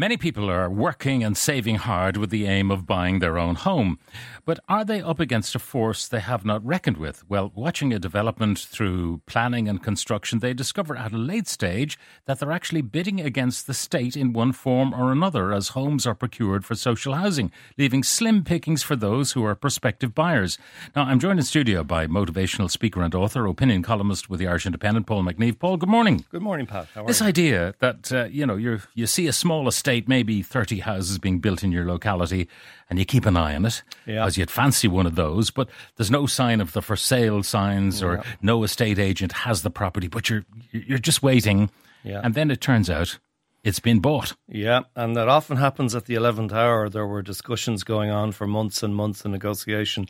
Many people are working and saving hard with the aim of buying their own home. But are they up against a force they have not reckoned with? Well, watching a development through planning and construction, they discover at a late stage that they're actually bidding against the state in one form or another as homes are procured for social housing, leaving slim pickings for those who are prospective buyers. Now, I'm joined in studio by motivational speaker and author, opinion columnist with the Irish Independent, Paul McNeive. Paul, good morning. Good morning, Pat. How are This you? idea that uh, you know you you see a small estate, maybe thirty houses being built in your locality, and you keep an eye on it Yeah. because you'd fancy one of those, but there's no sign of the for sale signs or no estate agent has the property, but you're you're just waiting, Yeah. and then it turns out it's been bought. Yeah, and that often happens at the 11th hour. There were discussions going on for months and months in negotiation.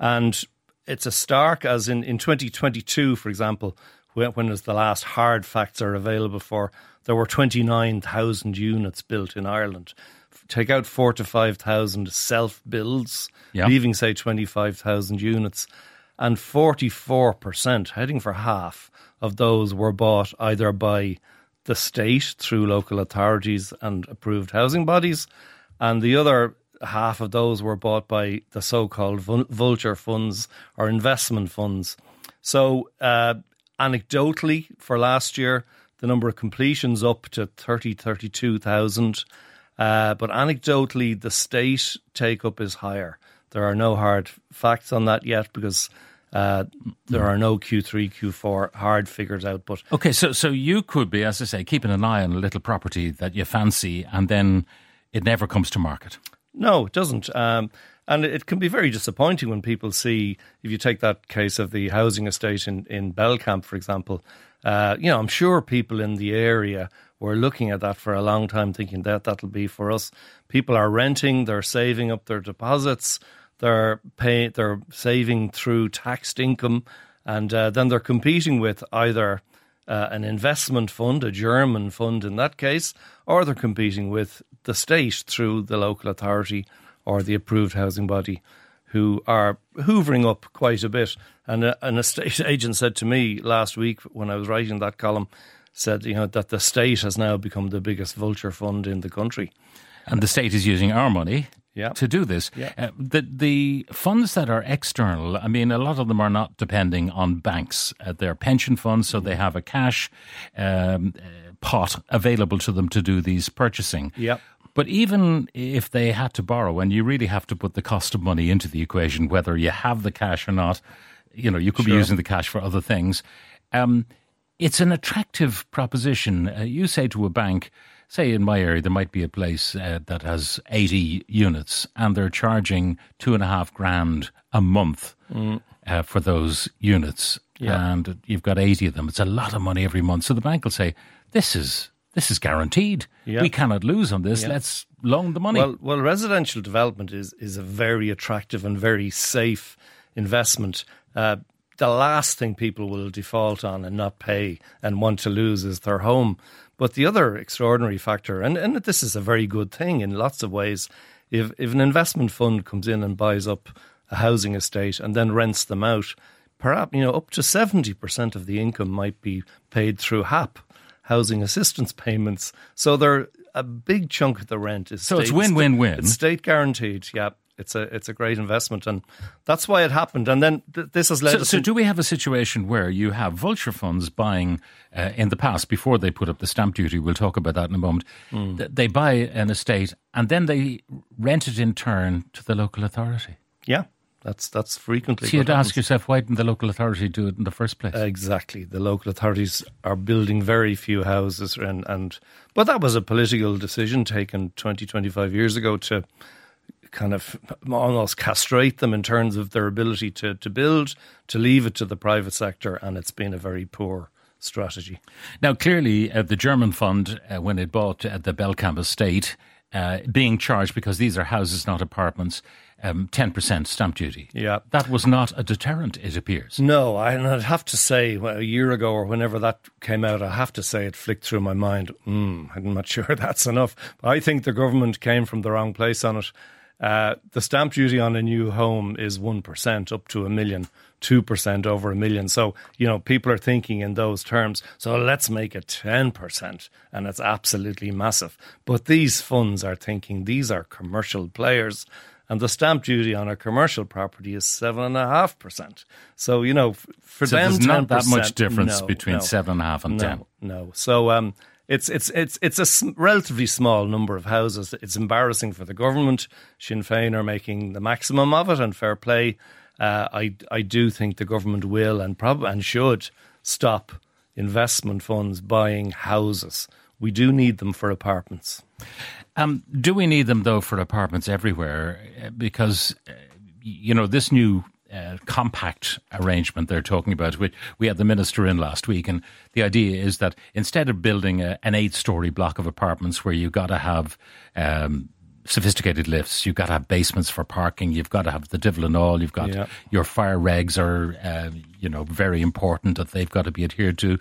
And it's a stark, as in, in 2022, for example, when, when is the last hard facts are available for, there were 29,000 units built in Ireland. Take out four to 5,000 self builds, Yeah. leaving, say, 25,000 units. And 44%, heading for half of those were bought either by the state through local authorities and approved housing bodies, and the other half of those were bought by the so-called vulture funds or investment funds. So, uh, anecdotally, for last year, the number of completions up to 30, 32,000. Uh, but anecdotally, the state take up is higher. There are no hard facts on that yet because uh, there are no Q3, Q4 hard figures out. But Okay, so so you could be, as I say, keeping an eye on a little property that you fancy, and then it never comes to market. No, it doesn't. Um, and it can be very disappointing when people see, if you take that case of the housing estate in, in Belcamp, for example, uh, you know, I'm sure people in the area were looking at that for a long time, thinking that that'll be for us. People are renting, they're saving up their deposits, they're pay, they're saving through taxed income, and uh, then they're competing with either uh, an investment fund, a German fund in that case, or they're competing with the state through the local authority or the approved housing body, who are hoovering up quite a bit. And a, an estate agent said to me last week when I was writing that column, said you know that the state has now become the biggest vulture fund in the country. and the state is using our money Yeah. to do this. Yeah. Uh, the the funds that are external, I mean, a lot of them are not depending on banks. Uh, they're pension funds, so they have a cash um, uh, pot available to them to do these purchasing. Yep. But even if they had to borrow, and you really have to put the cost of money into the equation, whether you have the cash or not, you know, you could be using the cash for other things. Um, it's an attractive proposition. Uh, you say to a bank, say in my area, there might be a place uh, that has 80 units and they're charging two and a half grand a month uh, for those units. Yeah. And you've got 80 of them. It's a lot of money every month. So the bank will say, this is. This is guaranteed. Yeah. We cannot lose on this. Yeah. Let's loan the money. Well, well, residential development is is a very attractive and very safe investment. Uh, the last thing people will default on and not pay and want to lose is their home. But the other extraordinary factor, and, and this is a very good thing in lots of ways, if if an investment fund comes in and buys up a housing estate and then rents them out, perhaps you know up to seventy percent of the income might be paid through HAP, housing assistance payments. So they're a big chunk of the rent is So it's win-win-win. It's state guaranteed. Yeah, it's a it's a great investment, and that's why it happened. And then th- this has led So, us. so do we have a situation where you have vulture funds buying uh, in the past before they put up the stamp duty? We'll talk about that in a moment. Hmm. th- They buy an estate and then they rent it in turn to the local authority. yeah, that's that's frequently. So you'd ask happens. yourself, why didn't the local authority do it in the first place? Exactly. The local authorities are building very few houses and, and but that was a political decision taken 20, 25 years ago to kind of almost castrate them in terms of their ability to, to build, to leave it to the private sector, and it's been a very poor strategy. Now, clearly, uh, the German fund, uh, when it bought uh, the Belcamp estate, uh, being charged because these are houses, not apartments, um, 10% stamp duty. Yeah. That was not a deterrent, it appears. No, I- and I'd have to say, well, a year ago or whenever that came out, I have to say it flicked through my mind. Mm, I'm not sure that's enough. I think the government came from the wrong place on it. Uh, the stamp duty on a new home is 1% up to a million, 2% over a million. So, you know, people are thinking in those terms. So let's make it 10%. And it's absolutely massive. But these funds are thinking these are commercial players. And the stamp duty on a commercial property is 7.5%. So, you know, for so them, there's not that much difference no, between no, seven and a half and no, ten. No. So, um, it's it's it's it's a relatively small number of houses. It's embarrassing for the government. Sinn Féin are making the maximum of it, and fair play. Uh, I I do think the government will and prob and should stop investment funds buying houses. We do need them for apartments. Um, do we need them though for apartments everywhere? Uh, Because uh, you know this new uh, compact arrangement they're talking about. Which we had the minister in last week, and the idea is that instead of building a, an eight-story block of apartments where you've got to have um, sophisticated lifts, you've got to have basements for parking, you've got to have the divil and all, you've got Yeah. your fire regs are uh, you know very important that they've got to be adhered to.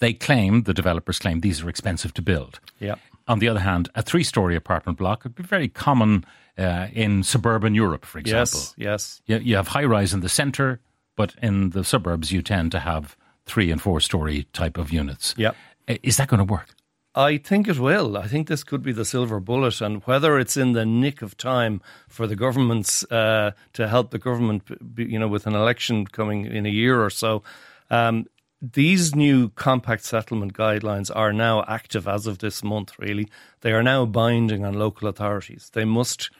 They claim the developers claim these are expensive to build. Yeah. On the other hand, a three-story apartment block would be very common uh, in suburban Europe, for example. Yes. Yes. You, you have high-rise in the centre, but in the suburbs you tend to have three and four-story type of units. Yeah. Is that going to work? I think it will. I think this could be the silver bullet, and whether it's in the nick of time for the governments uh, to help the government, you know, with an election coming in a year or so, um, these new compact settlement guidelines are now active as of this month. Really, they are now binding on local authorities. They must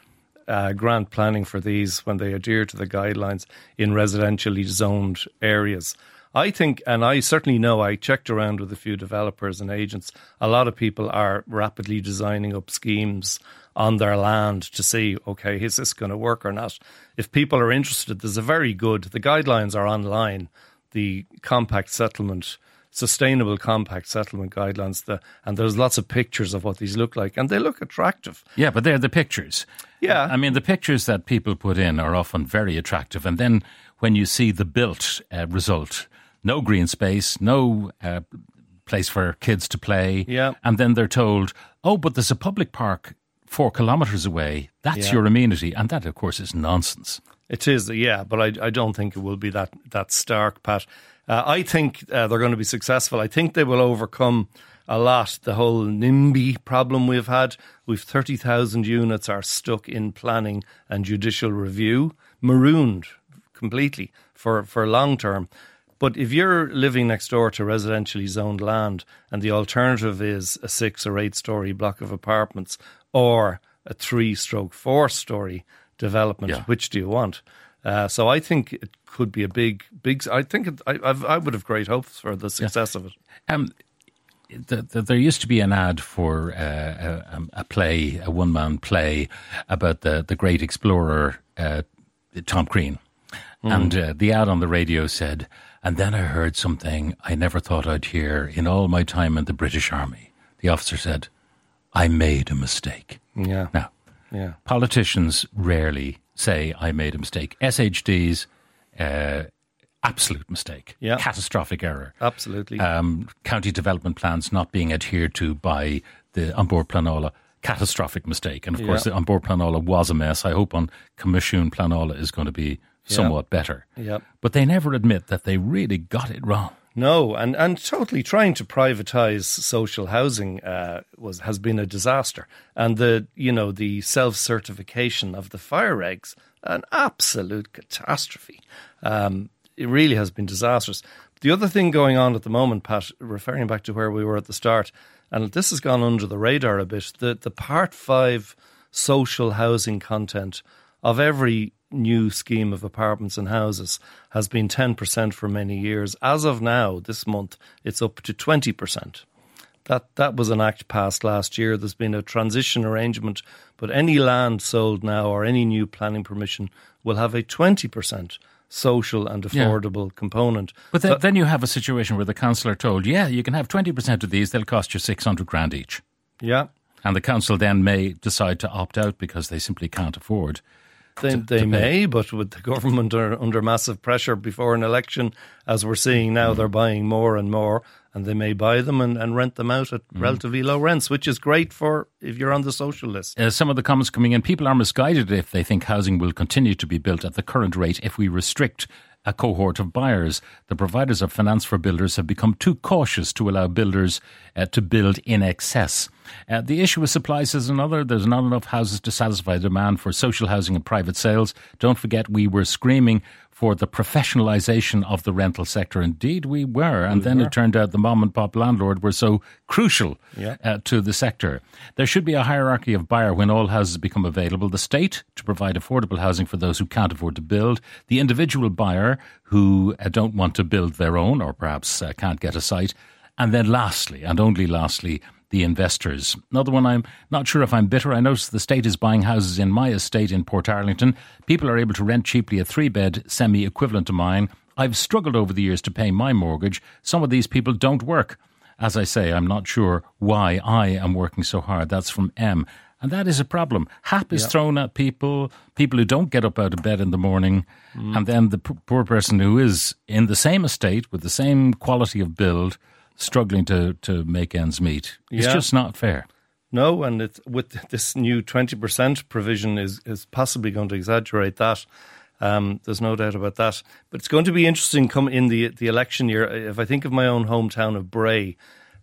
uh, grant planning for these when they adhere to the guidelines in residentially zoned areas. I think, and I certainly know, I checked around with a few developers and agents. A lot of people are rapidly designing up schemes on their land to see, okay, is this going to work or not? If people are interested, there's a very good, the guidelines are online, the compact settlement sustainable compact settlement guidelines the, and there's lots of pictures of what these look like and they look attractive Yeah, but they're the pictures. Yeah. I mean, the pictures that people put in are often very attractive. And then when you see the built uh, result, no green space, no uh, place for kids to play. Yeah. And then they're told, oh, but there's a public park four kilometres away. That's Yeah. your amenity. And that, of course, is nonsense. It is, yeah, but I, I don't think it will be that that stark, Pat. Uh, I think uh, they're going to be successful. I think they will overcome a lot the whole NIMBY problem we've had. We've thirty thousand units are stuck in planning and judicial review, marooned completely for for long term. But if you're living next door to residentially zoned land and the alternative is a six or eight story block of apartments or a three stroke four story development, Yeah. which do you want? Uh, so I think it could be a big, big. I think it, I, I've, I would have great hopes for the success of it. Um, the, the, there used to be an ad for uh, a, a play, a one man play about the, the great explorer, uh, Tom Crean. And uh, the ad on the radio said, and then I heard something I never thought I'd hear in all my time in the British Army. The officer said, I made a mistake. Yeah, Now, yeah, politicians rarely say, I made a mistake. SHDs, uh, absolute mistake. Yeah. Catastrophic error absolutely. um, county development plans not being adhered to by the An Bord Pleanála. Catastrophic mistake. And of course, Yeah. the An Bord Pleanála was a mess. I hope on Commission Pleanála is going to be somewhat better. Yep. But they never admit that they really got it wrong. No, and, and totally trying to privatize social housing uh, was has been a disaster, and the you know the self certification of the fire regs an absolute catastrophe. Um, it really has been disastrous. The other thing going on at the moment, Pat, referring back to where we were at the start, and this has gone under the radar a bit. The the Part Five social housing content of every new scheme of apartments and houses has been 10% for many years. As of now, this month, it's up to 20%. That that was an act passed last year. There's been a transition arrangement, but any land sold now or any new planning permission will have a 20% social and Yeah. affordable component. But then, then you have a situation where the councillor told, yeah, you can have 20% of these, they'll cost you 600 grand each. Yeah. And the council then may decide to opt out because they simply can't afford They, to, they to may, but with the government are under massive pressure before an election, as we're seeing now, they're buying more and more, and they may buy them and, and rent them out at Mm. relatively low rents, which is great for if you're on the social list. Uh, some of the comments coming in people are misguided if they think housing will continue to be built at the current rate if we restrict a cohort of buyers. The providers of finance for builders have become too cautious to allow builders uh, to build in excess. Uh, the issue with supplies is another. There's not enough houses to satisfy demand for social housing and private sales. Don't forget, we were screaming for the professionalisation of the rental sector. Indeed, we were. And then it turned out the mom and pop landlord were so crucial Yeah. uh, to the sector. There should be a hierarchy of buyer when all houses become available. The state to provide affordable housing for those who can't afford to build. The individual buyer who uh, don't want to build their own or perhaps uh, can't get a site. And then lastly, and only lastly, the investors. Another one, I'm not sure if I'm bitter. I notice the state is buying houses in my estate in Portarlington. People are able to rent cheaply a three bed semi equivalent to mine. I've struggled over the years to pay my mortgage. Some of these people don't work. As I say, I'm not sure why I am working so hard. That's from M. And that is a problem. HAP is thrown at people, people who don't get up out of bed in the morning, mm. and then the p- poor person who is in the same estate with the same quality of build, struggling to, to make ends meet. It's Yeah. just not fair. No, and it's, with this new 20% provision is, is possibly going to exaggerate that. Um, there's no doubt about that. But it's going to be interesting come in the the election year. If I think of my own hometown of Bray,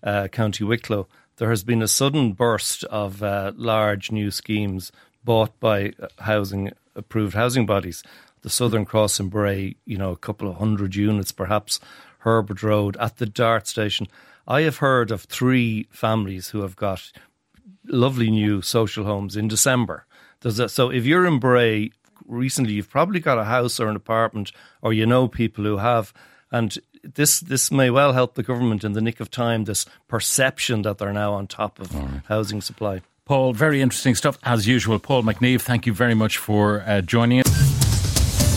uh, County Wicklow, there has been a sudden burst of uh, large new schemes bought by uh, housing approved housing bodies. The Southern Cross in Bray, you know, a couple of hundred units perhaps. Herbert Road at the Dart station. I have heard of three families who have got lovely new social homes in December. So if you're in Bray recently, you've probably got a house or an apartment, or you know people who have, and this this may well help the government in the nick of time. This perception that they're now on top of housing supply. Paul, very interesting stuff as usual. Paul McNeive, thank you very much for uh, joining us.